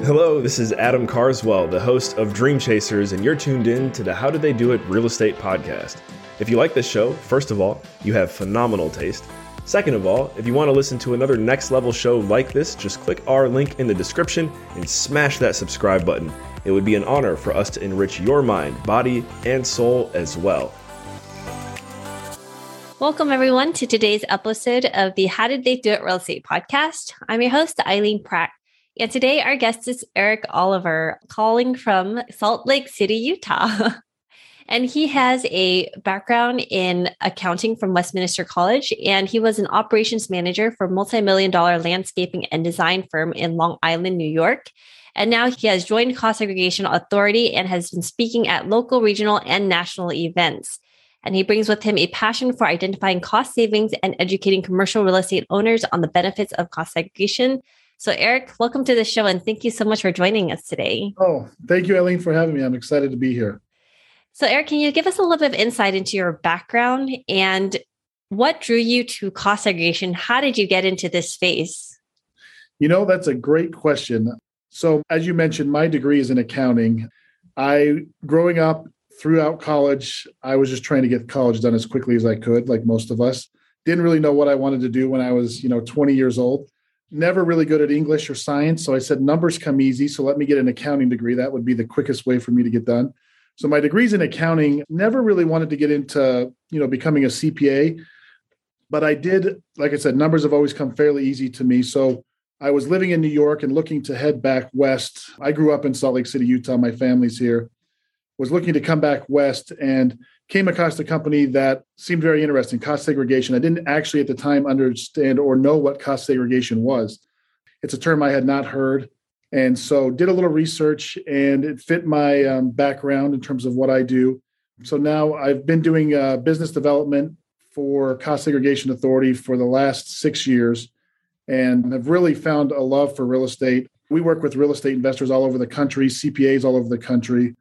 Hello, this is Adam Carswell, the host of Dream Chasers, and you're tuned in to the How Did They Do It Real Estate podcast. If you like this show, first of all, you have phenomenal taste. Second of all, if you want to listen to another next level show like this, just click our link in the description and smash that subscribe button. It would be an honor for us to enrich your mind, body, and soul as well. Welcome, everyone, to today's episode of the How Did They Do It Real Estate podcast. I'm your host, Eileen Pratt. And today, our guest is Erik Oliver, calling from Salt Lake City, Utah. and he has a background in accounting from Westminster College, and he was an operations manager for a multi million dollar landscaping and design firm in Long Island, New York. And now he has joined Cost Segregation Authority and has been speaking at local, regional, and national events. And he brings with him a passion for identifying cost savings and educating commercial real estate owners on the benefits of cost segregation so, Erik, welcome to the show and thank you so much for joining us today. Oh, thank you, Eileen, for having me. I'm excited to be here. So, Erik, can you give us a little bit of insight into your background and what drew you to cost segregation? How did you get into this space? You know, that's a great question. So, as you mentioned, my degree is in accounting. I, growing up throughout college, I was just trying to get college done as quickly as I could, like most of us. Didn't really know what I wanted to do when I was, you know, 20 years old never really good at English or science. So I said, numbers come easy. So let me get an accounting degree. That would be the quickest way for me to get done. So my degree's in accounting. Never really wanted to get into, you know, becoming a CPA. But I did, like I said, numbers have always come fairly easy to me. So I was living in New York and looking to head back west. I grew up in Salt Lake City, Utah. My family's here. Was looking to come back west and came across a company that seemed very interesting cost segregation. I didn't actually at the time understand or know what cost segregation was. It's a term I had not heard. And so did a little research and it fit my um, background in terms of what I do. So now I've been doing uh, business development for Cost Segregation Authority for the last six years and have really found a love for real estate. We work with real estate investors all over the country, CPAs all over the country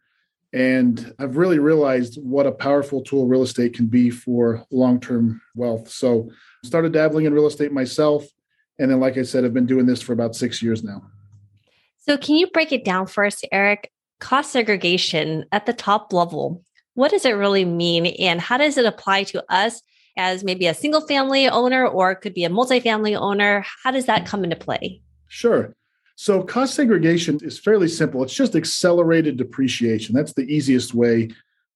and I've really realized what a powerful tool real estate can be for long-term wealth. So started dabbling in real estate myself. And then, like I said, I've been doing this for about six years now. So can you break it down for us, Erik? Cost segregation at the top level. What does it really mean? And how does it apply to us as maybe a single family owner or it could be a multifamily owner? How does that come into play? Sure. So, cost segregation is fairly simple. It's just accelerated depreciation. That's the easiest way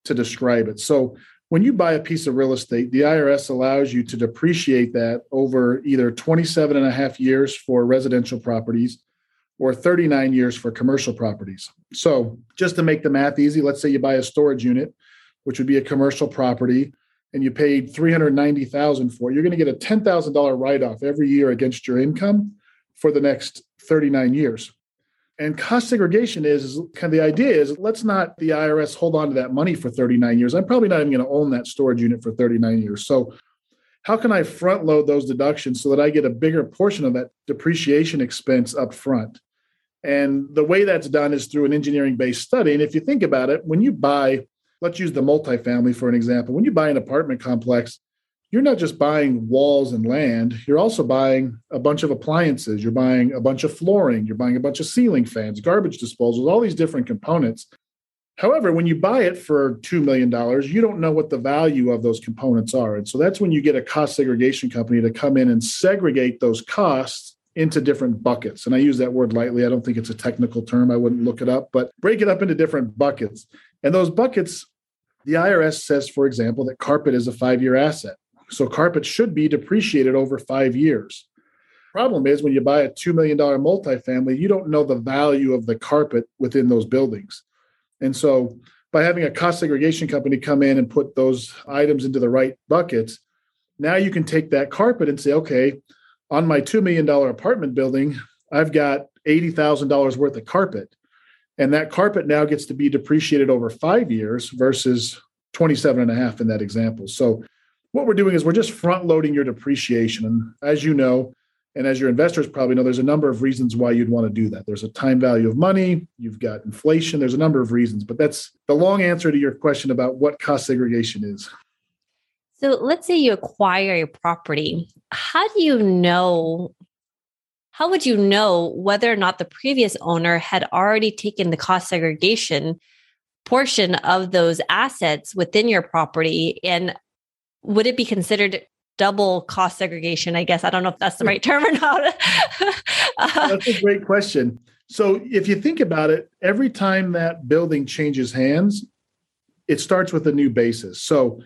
to describe it. So, when you buy a piece of real estate, the IRS allows you to depreciate that over either 27 and a half years for residential properties or 39 years for commercial properties. So, just to make the math easy, let's say you buy a storage unit, which would be a commercial property, and you paid 390,000 for it, you're going to get a $10,000 write-off every year against your income for the next 39 years. And cost segregation is, kind of the idea is let's not the IRS hold on to that money for 39 years. I'm probably not even going to own that storage unit for 39 years. So how can I front load those deductions so that I get a bigger portion of that depreciation expense up front? And the way that's done is through an engineering based study. And if you think about it, when you buy, let's use the multifamily for an example, when you buy an apartment complex, you're not just buying walls and land, you're also buying a bunch of appliances, you're buying a bunch of flooring, you're buying a bunch of ceiling fans, garbage disposals, all these different components. However, when you buy it for $2 million, you don't know what the value of those components are. And so that's when you get a cost segregation company to come in and segregate those costs into different buckets. And I use that word lightly. I don't think it's a technical term. I wouldn't look it up, but break it up into different buckets. And those buckets, the IRS says, for example, that carpet is a five year asset. So carpet should be depreciated over five years. Problem is, when you buy a $2 million multifamily, you don't know the value of the carpet within those buildings. And so by having a cost segregation company come in and put those items into the right buckets, now you can take that carpet and say, okay, on my $2 million apartment building, I've got $80,000 worth of carpet. And that carpet now gets to be depreciated over five years versus 27 and a half in that example. So what we're doing is we're just front loading your depreciation. And as you know, and as your investors probably know, there's a number of reasons why you'd want to do that. There's a time value of money, you've got inflation, there's a number of reasons, but that's the long answer to your question about what cost segregation is. So let's say you acquire a property. How do you know? How would you know whether or not the previous owner had already taken the cost segregation portion of those assets within your property? And would it be considered double cost segregation? I guess I don't know if that's the hmm. right term or not. Uh, that's a great question. So if you think about it, every time that building changes hands, it starts with a new basis. So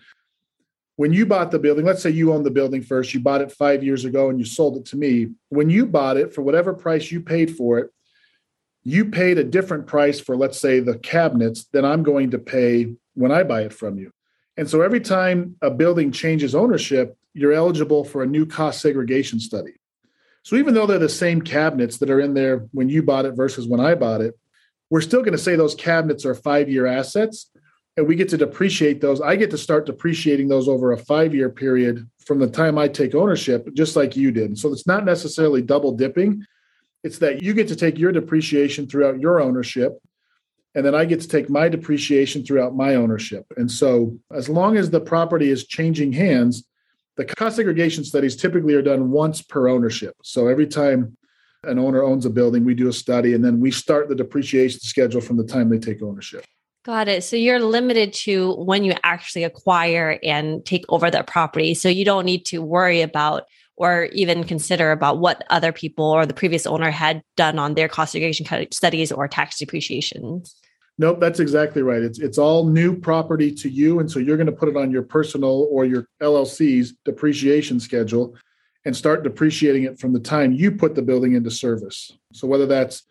when you bought the building, let's say you owned the building first, you bought it five years ago and you sold it to me. When you bought it for whatever price you paid for it, you paid a different price for, let's say, the cabinets than I'm going to pay when I buy it from you. And so every time a building changes ownership, you're eligible for a new cost segregation study. So even though they're the same cabinets that are in there when you bought it versus when I bought it, we're still going to say those cabinets are five year assets and we get to depreciate those. I get to start depreciating those over a five year period from the time I take ownership, just like you did. So it's not necessarily double dipping. It's that you get to take your depreciation throughout your ownership, and then I get to take my depreciation throughout my ownership. And so, as long as the property is changing hands, the cost segregation studies typically are done once per ownership. So, every time an owner owns a building, we do a study, and then we start the depreciation schedule from the time they take ownership. Got it. So you're limited to when you actually acquire and take over that property. So you don't need to worry about or even consider about what other people or the previous owner had done on their cost segregation studies or tax depreciation. Nope, that's exactly right. It's it's all new property to you, and so you're going to put it on your personal or your LLC's depreciation schedule, and start depreciating it from the time you put the building into service. So whether that's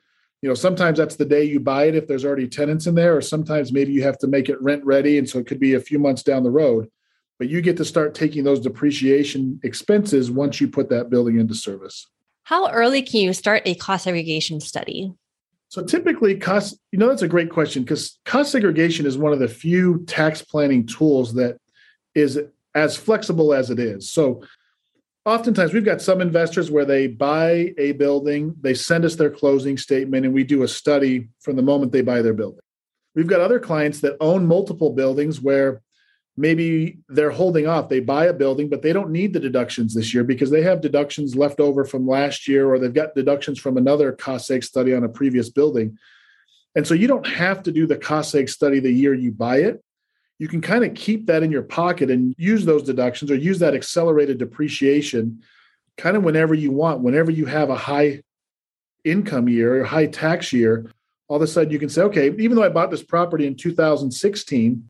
you know sometimes that's the day you buy it if there's already tenants in there or sometimes maybe you have to make it rent ready and so it could be a few months down the road but you get to start taking those depreciation expenses once you put that building into service how early can you start a cost segregation study so typically cost you know that's a great question because cost segregation is one of the few tax planning tools that is as flexible as it is so oftentimes we've got some investors where they buy a building, they send us their closing statement, and we do a study from the moment they buy their building. We've got other clients that own multiple buildings where maybe they're holding off. They buy a building, but they don't need the deductions this year because they have deductions left over from last year, or they've got deductions from another cost seg study on a previous building. And so you don't have to do the cost seg study the year you buy it you can kind of keep that in your pocket and use those deductions or use that accelerated depreciation kind of whenever you want. Whenever you have a high income year or high tax year, all of a sudden you can say, okay, even though I bought this property in 2016,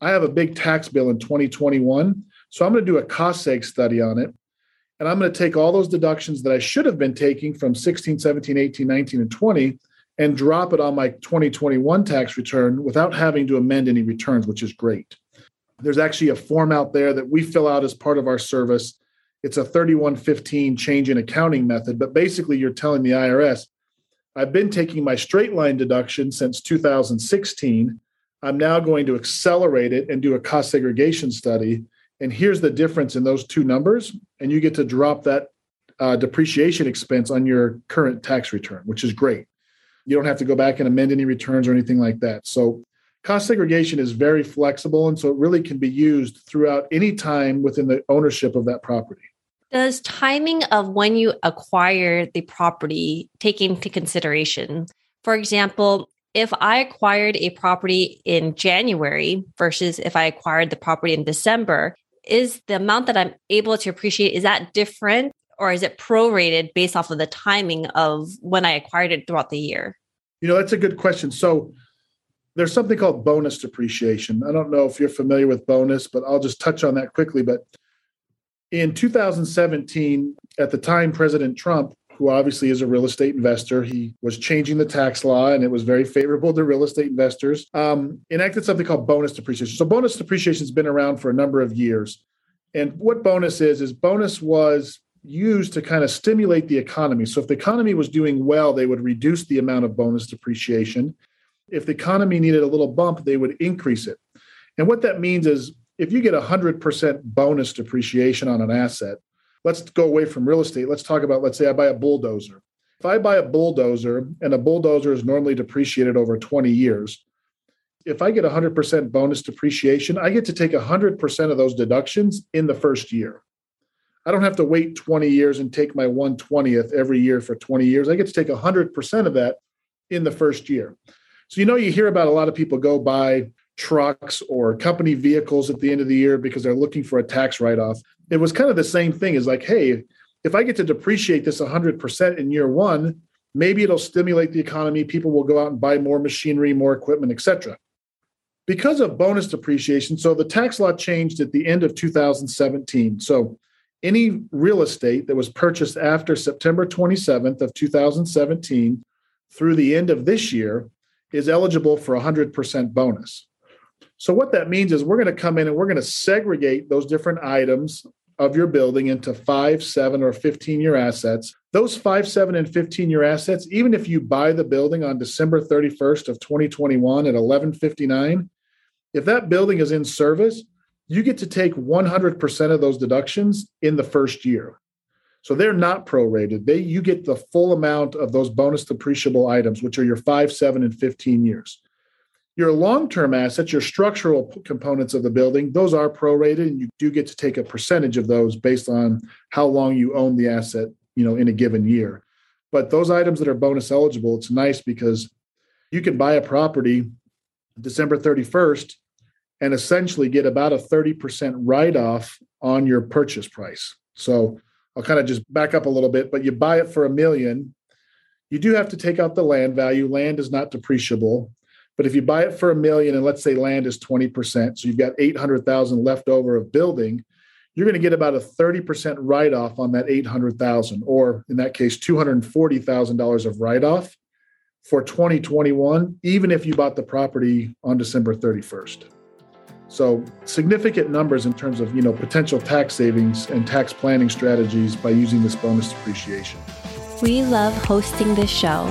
I have a big tax bill in 2021. So I'm going to do a cost seg study on it. And I'm going to take all those deductions that I should have been taking from 16, 17, 18, 19, and 20 and drop it on my 2021 tax return without having to amend any returns, which is great. There's actually a form out there that we fill out as part of our service. It's a 3115 change in accounting method, but basically you're telling the IRS, I've been taking my straight line deduction since 2016. I'm now going to accelerate it and do a cost segregation study. And here's the difference in those two numbers. And you get to drop that uh, depreciation expense on your current tax return, which is great. You don't have to go back and amend any returns or anything like that. So cost segregation is very flexible. And so it really can be used throughout any time within the ownership of that property. Does timing of when you acquire the property take into consideration? For example, if I acquired a property in January versus if I acquired the property in December, is the amount that I'm able to appreciate is that different or is it prorated based off of the timing of when I acquired it throughout the year? You know, that's a good question. So there's something called bonus depreciation. I don't know if you're familiar with bonus, but I'll just touch on that quickly. But in 2017, at the time, President Trump, who obviously is a real estate investor, he was changing the tax law and it was very favorable to real estate investors, um, enacted something called bonus depreciation. So, bonus depreciation has been around for a number of years. And what bonus is, is bonus was used to kind of stimulate the economy. So if the economy was doing well, they would reduce the amount of bonus depreciation. If the economy needed a little bump, they would increase it. And what that means is if you get 100% bonus depreciation on an asset, let's go away from real estate. Let's talk about, let's say I buy a bulldozer. If I buy a bulldozer and a bulldozer is normally depreciated over 20 years, if I get 100% bonus depreciation, I get to take 100% of those deductions in the first year. I don't have to wait 20 years and take my 120th every year for 20 years. I get to take 100% of that in the first year. So, you know, you hear about a lot of people go buy trucks or company vehicles at the end of the year because they're looking for a tax write off. It was kind of the same thing as like, hey, if I get to depreciate this 100% in year one, maybe it'll stimulate the economy. People will go out and buy more machinery, more equipment, etc. Because of bonus depreciation, so the tax law changed at the end of 2017. So any real estate that was purchased after September 27th of 2017 through the end of this year is eligible for 100% bonus. So what that means is we're going to come in and we're going to segregate those different items of your building into 5, 7 or 15 year assets. Those 5, 7 and 15 year assets, even if you buy the building on December 31st of 2021 at 1159, if that building is in service, you get to take 100% of those deductions in the first year. So they're not prorated. They you get the full amount of those bonus depreciable items, which are your 5, 7 and 15 years. Your long-term assets, your structural components of the building, those are prorated and you do get to take a percentage of those based on how long you own the asset, you know, in a given year. But those items that are bonus eligible, it's nice because you can buy a property December 31st and essentially get about a 30% write off on your purchase price. So I'll kind of just back up a little bit, but you buy it for a million. You do have to take out the land value. Land is not depreciable. But if you buy it for a million and let's say land is 20%, so you've got 800,000 left over of building, you're going to get about a 30% write off on that 800,000 or in that case $240,000 of write off for 2021 even if you bought the property on December 31st. So significant numbers in terms of you know potential tax savings and tax planning strategies by using this bonus depreciation. We love hosting this show.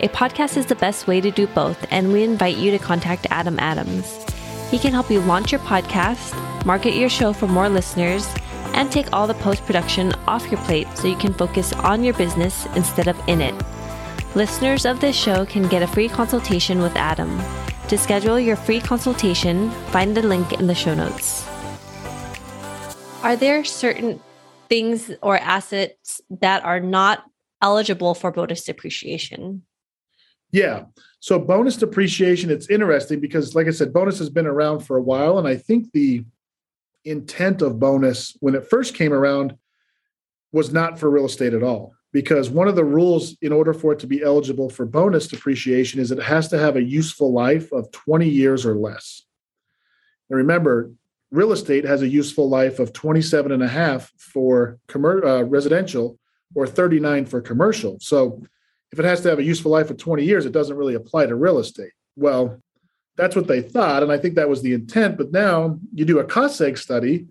A podcast is the best way to do both, and we invite you to contact Adam Adams. He can help you launch your podcast, market your show for more listeners, and take all the post production off your plate so you can focus on your business instead of in it. Listeners of this show can get a free consultation with Adam. To schedule your free consultation, find the link in the show notes. Are there certain things or assets that are not eligible for bonus depreciation? Yeah. So bonus depreciation, it's interesting because, like I said, bonus has been around for a while. And I think the intent of bonus when it first came around was not for real estate at all. Because one of the rules in order for it to be eligible for bonus depreciation is it has to have a useful life of 20 years or less. And remember, real estate has a useful life of 27 and a half for commer- uh, residential or 39 for commercial. So if it has to have a useful life of 20 years, it doesn't really apply to real estate. Well, that's what they thought. And I think that was the intent. But now you do a cost seg study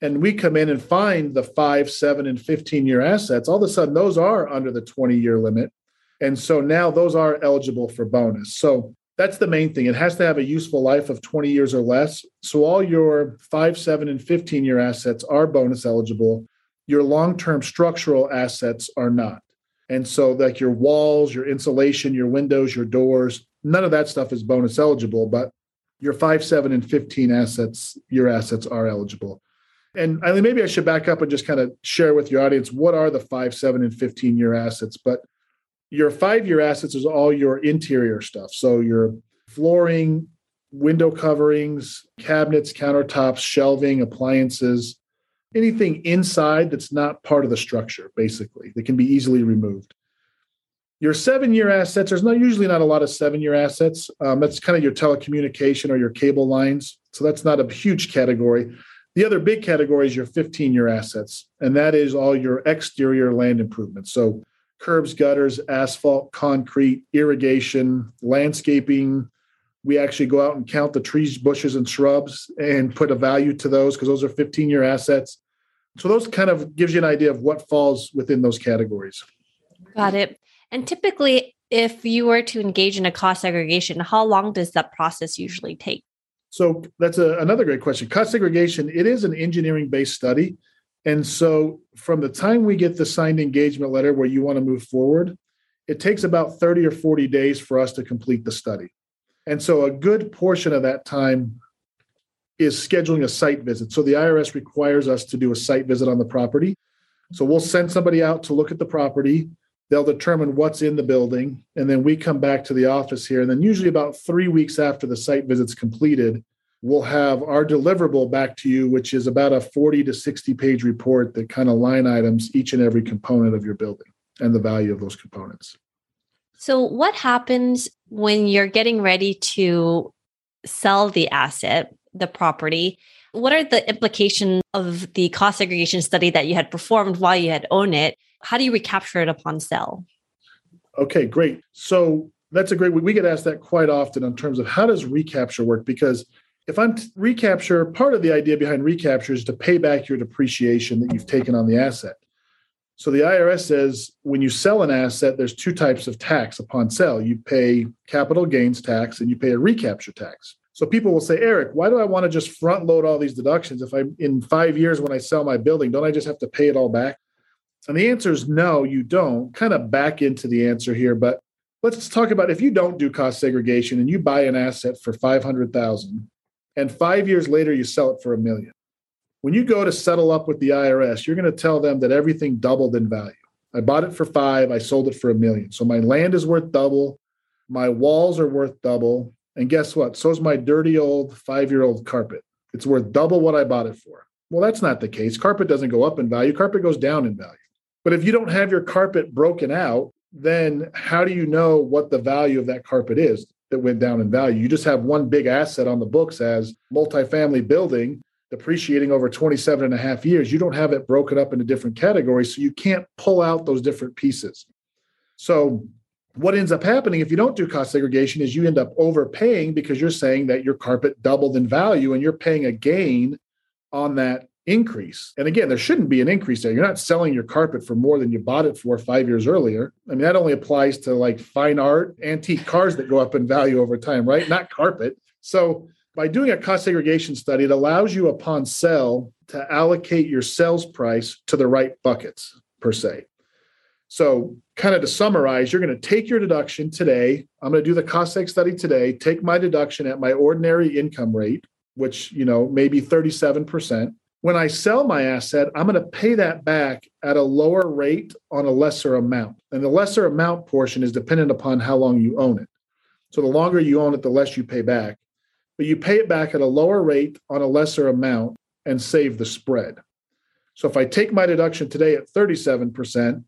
and we come in and find the five, seven, and 15 year assets. All of a sudden, those are under the 20 year limit. And so now those are eligible for bonus. So that's the main thing. It has to have a useful life of 20 years or less. So all your five, seven, and 15 year assets are bonus eligible. Your long term structural assets are not. And so, like your walls, your insulation, your windows, your doors, none of that stuff is bonus eligible, but your five, seven, and 15 assets, your assets are eligible. And I mean, maybe I should back up and just kind of share with your audience what are the five, seven, and 15 year assets. But your five year assets is all your interior stuff. So your flooring, window coverings, cabinets, countertops, shelving, appliances, anything inside that's not part of the structure, basically, that can be easily removed. Your seven year assets, there's not usually not a lot of seven year assets. Um, that's kind of your telecommunication or your cable lines. So that's not a huge category. The other big category is your 15 year assets, and that is all your exterior land improvements. So curbs, gutters, asphalt, concrete, irrigation, landscaping. We actually go out and count the trees, bushes, and shrubs and put a value to those because those are 15 year assets. So those kind of gives you an idea of what falls within those categories. Got it. And typically, if you were to engage in a cost segregation, how long does that process usually take? So that's a, another great question. Cost segregation, it is an engineering based study. And so from the time we get the signed engagement letter where you want to move forward, it takes about 30 or 40 days for us to complete the study. And so a good portion of that time is scheduling a site visit. So the IRS requires us to do a site visit on the property. So we'll send somebody out to look at the property. They'll determine what's in the building. And then we come back to the office here. And then, usually, about three weeks after the site visit's completed, we'll have our deliverable back to you, which is about a 40 to 60 page report that kind of line items each and every component of your building and the value of those components. So, what happens when you're getting ready to sell the asset, the property? What are the implications of the cost segregation study that you had performed while you had owned it? How do you recapture it upon sale? Okay, great. So that's a great we get asked that quite often in terms of how does recapture work because if I'm t- recapture, part of the idea behind recapture is to pay back your depreciation that you've taken on the asset. So the IRS says when you sell an asset, there's two types of tax upon sale. You pay capital gains tax and you pay a recapture tax. So people will say, Erik, why do I want to just front load all these deductions? If I'm in five years when I sell my building, don't I just have to pay it all back? And the answer is no, you don't. Kind of back into the answer here, but let's talk about if you don't do cost segregation and you buy an asset for 500,000 and five years later you sell it for a million. When you go to settle up with the IRS, you're going to tell them that everything doubled in value. I bought it for five, I sold it for a million. So my land is worth double, my walls are worth double. And guess what? So is my dirty old five year old carpet. It's worth double what I bought it for. Well, that's not the case. Carpet doesn't go up in value, carpet goes down in value. But if you don't have your carpet broken out, then how do you know what the value of that carpet is? that went down in value. You just have one big asset on the books as multifamily building depreciating over 27 and a half years. You don't have it broken up into different categories, so you can't pull out those different pieces. So what ends up happening if you don't do cost segregation is you end up overpaying because you're saying that your carpet doubled in value and you're paying a gain on that increase. And again, there shouldn't be an increase there. You're not selling your carpet for more than you bought it for five years earlier. I mean, that only applies to like fine art, antique cars that go up in value over time, right? Not carpet. So by doing a cost segregation study, it allows you upon sell to allocate your sales price to the right buckets per se. So, kind of to summarize, you're going to take your deduction today. I'm going to do the cost seg study today, take my deduction at my ordinary income rate, which, you know, maybe 37%. When I sell my asset, I'm going to pay that back at a lower rate on a lesser amount. And the lesser amount portion is dependent upon how long you own it. So the longer you own it, the less you pay back. But you pay it back at a lower rate on a lesser amount and save the spread. So if I take my deduction today at 37%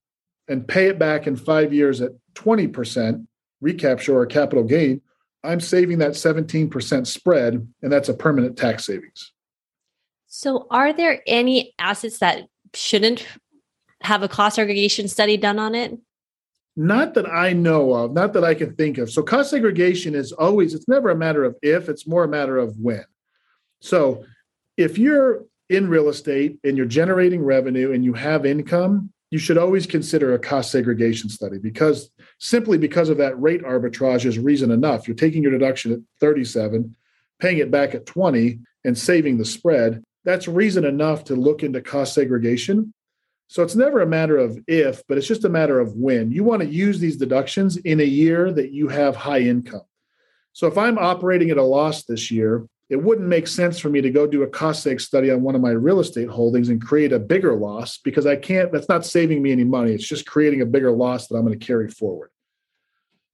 and pay it back in five years at 20% recapture or capital gain, I'm saving that 17% spread, and that's a permanent tax savings. So, are there any assets that shouldn't have a cost segregation study done on it? Not that I know of, not that I can think of. So, cost segregation is always, it's never a matter of if, it's more a matter of when. So, if you're in real estate and you're generating revenue and you have income, you should always consider a cost segregation study because simply because of that rate arbitrage is reason enough. You're taking your deduction at 37, paying it back at 20, and saving the spread that's reason enough to look into cost segregation. So it's never a matter of if, but it's just a matter of when. You want to use these deductions in a year that you have high income. So if I'm operating at a loss this year, it wouldn't make sense for me to go do a cost seg study on one of my real estate holdings and create a bigger loss because I can't, that's not saving me any money. It's just creating a bigger loss that I'm going to carry forward.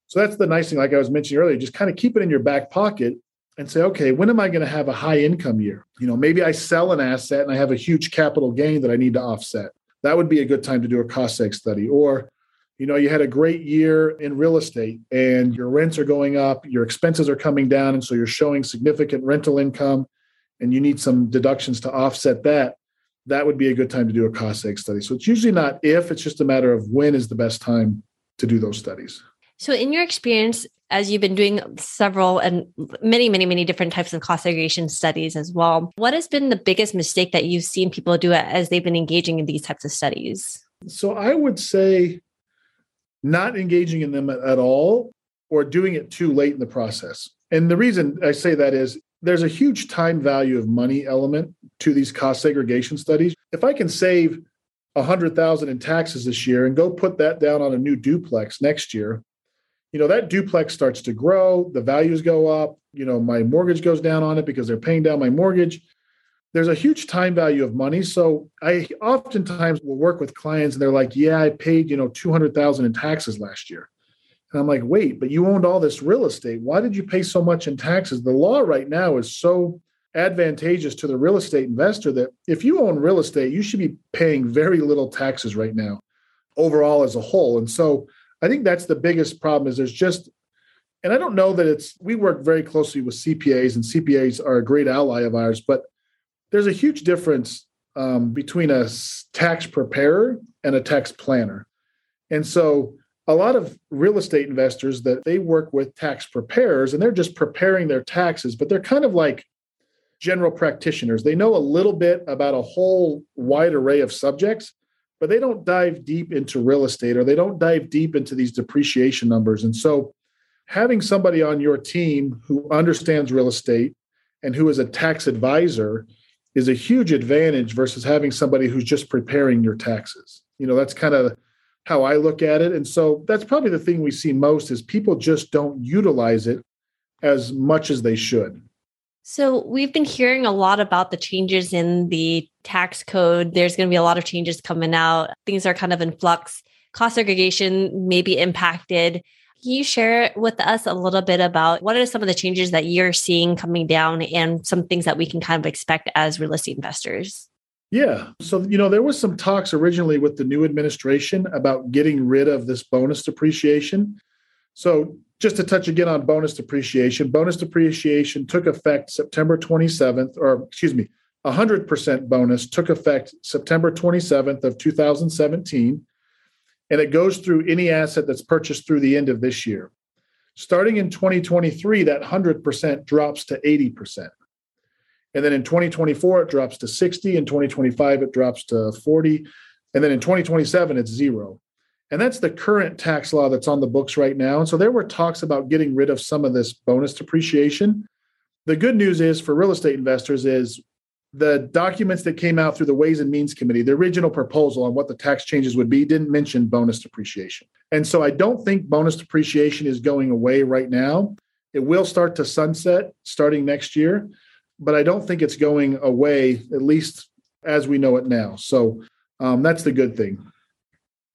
So that's the nice thing, like I was mentioning earlier, just kind of keep it in your back pocket and say, okay, when am I going to have a high income year? You know, maybe I sell an asset and I have a huge capital gain that I need to offset. That would be a good time to do a cost seg study. Or you know you had a great year in real estate and your rents are going up your expenses are coming down and so you're showing significant rental income and you need some deductions to offset that that would be a good time to do a cost seg study so it's usually not if it's just a matter of when is the best time to do those studies so in your experience as you've been doing several and many many many different types of cost segregation studies as well what has been the biggest mistake that you've seen people do as they've been engaging in these types of studies so i would say not engaging in them at all or doing it too late in the process. And the reason I say that is there's a huge time value of money element to these cost segregation studies. If I can save a hundred thousand in taxes this year and go put that down on a new duplex next year, you know, that duplex starts to grow, the values go up, you know, my mortgage goes down on it because they're paying down my mortgage there's a huge time value of money. So I oftentimes will work with clients and they're like, yeah, I paid, you know, 200,000 in taxes last year. And I'm like, wait, but you owned all this real estate. Why did you pay so much in taxes? The law right now is so advantageous to the real estate investor that if you own real estate, you should be paying very little taxes right now overall as a whole. And so I think that's the biggest problem is there's just and I don't know that it's we work very closely with CPAs and CPAs are a great ally of ours, but there's a huge difference um, between a tax preparer and a tax planner. And so a lot of real estate investors that they work with tax preparers and they're just preparing their taxes, but they're kind of like general practitioners. They know a little bit about a whole wide array of subjects, but they don't dive deep into real estate or they don't dive deep into these depreciation numbers. And so having somebody on your team who understands real estate and who is a tax advisor is a huge advantage versus having somebody who's just preparing your taxes. You know, that's kind of how I look at it. And so that's probably the thing we see most is people just don't utilize it as much as they should. So we've been hearing a lot about the changes in the tax code. There's going to be a lot of changes coming out. Things are kind of in flux. Cost segregation may be impacted. Can you share with us a little bit about what are some of the changes that you're seeing coming down and some things that we can kind of expect as real estate investors? Yeah. So, you know, there was some talks originally with the new administration about getting rid of this bonus depreciation. So, just to touch again on bonus depreciation, bonus depreciation took effect September 27th, or excuse me, 100% bonus took effect September 27th of 2017 and it goes through any asset that's purchased through the end of this year. Starting in 2023, that 100% drops to 80%. And then in 2024, it drops to 60. In 2025, it drops to 40. And then in 2027, it's zero. And that's the current tax law that's on the books right now. And so there were talks about getting rid of some of this bonus depreciation. The good news is for real estate investors is the documents that came out through the Ways and Means Committee, the original proposal on what the tax changes would be, didn't mention bonus depreciation. And so I don't think bonus depreciation is going away right now. It will start to sunset starting next year, but I don't think it's going away, at least as we know it now. So um, that's the good thing.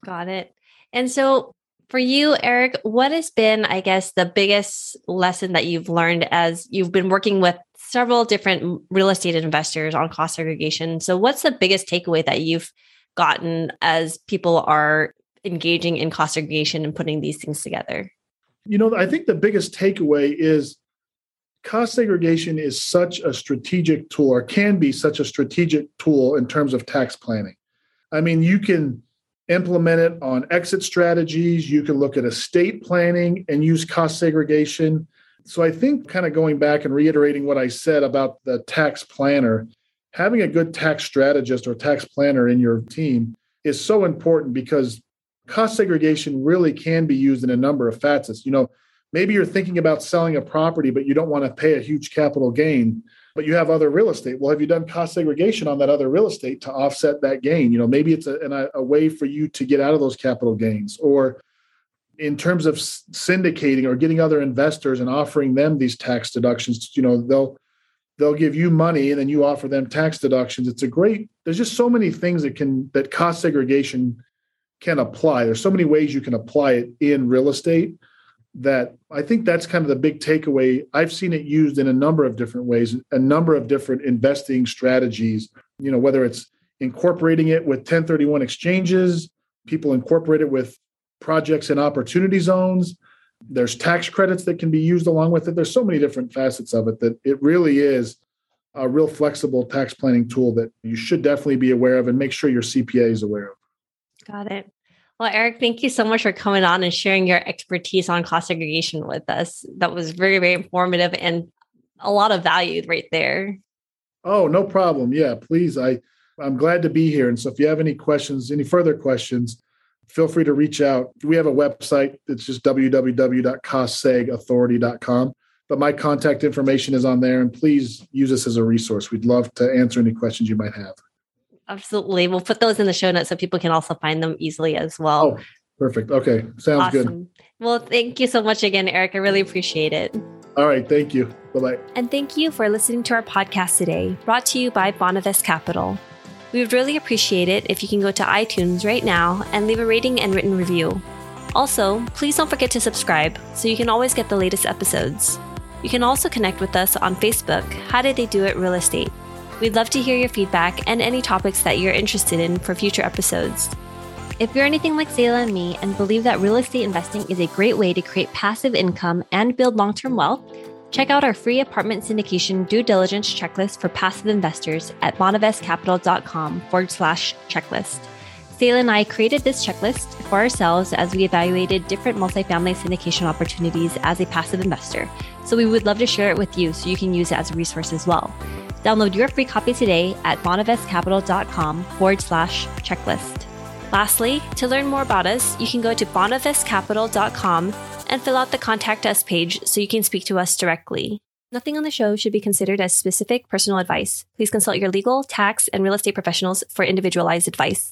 Got it. And so for you, Erik, what has been, I guess, the biggest lesson that you've learned as you've been working with several different real estate investors on cost segregation. So, what's the biggest takeaway that you've gotten as people are engaging in cost segregation and putting these things together? You know, I think the biggest takeaway is cost segregation is such a strategic tool or can be such a strategic tool in terms of tax planning. I mean, you can implement it on exit strategies, you can look at estate planning and use cost segregation. So I think kind of going back and reiterating what I said about the tax planner, having a good tax strategist or tax planner in your team is so important because cost segregation really can be used in a number of facets. You know, maybe you're thinking about selling a property, but you don't want to pay a huge capital gain, but you have other real estate. Well, have you done cost segregation on that other real estate to offset that gain? You know, maybe it's a, a way for you to get out of those capital gains or in terms of syndicating or getting other investors and offering them these tax deductions you know they'll they'll give you money and then you offer them tax deductions it's a great there's just so many things that can that cost segregation can apply there's so many ways you can apply it in real estate that i think that's kind of the big takeaway i've seen it used in a number of different ways a number of different investing strategies you know whether it's incorporating it with 1031 exchanges people incorporate it with projects in opportunity zones. There's tax credits that can be used along with it. There's so many different facets of it that it really is a real flexible tax planning tool that you should definitely be aware of and make sure your CPA is aware of. Got it. Well, Erik, thank you so much for coming on and sharing your expertise on cost segregation with us. That was very, very informative and a lot of value right there. Oh, no problem. Yeah, please. I I'm glad to be here. And so if you have any questions, any further questions, feel free to reach out. We have a website. It's just www.costsegadauthority.com. But my contact information is on there, and please use us as a resource. We'd love to answer any questions you might have. Absolutely. We'll put those in the show notes so people can also find them easily as well. Oh, perfect. Okay. Sounds awesome. good. Well, thank you so much again, Erik. I really appreciate it. All right. Thank you. Bye bye. And thank you for listening to our podcast today, brought to you by Bonavest Capital. We would really appreciate it if you can go to iTunes right now and leave a rating and written review. Also, please don't forget to subscribe so you can always get the latest episodes. You can also connect with us on Facebook, How Did They Do It Real Estate. We'd love to hear your feedback and any topics that you're interested in for future episodes. If you're anything like Zayla and me and believe that real estate investing is a great way to create passive income and build long term wealth, check out our free apartment syndication due diligence checklist for passive investors at bonavestcapital.com forward slash checklist. Zayla and I created this checklist for ourselves as we evaluated different multifamily syndication opportunities as a passive investor. So we would love to share it with you so you can use it as a resource as well. Download your free copy today at bonavestcapital.com forward slash checklist. Lastly, to learn more about us, you can go to bonavestcapital.com and fill out the contact us page so you can speak to us directly. Nothing on the show should be considered as specific personal advice. Please consult your legal, tax, and real estate professionals for individualized advice.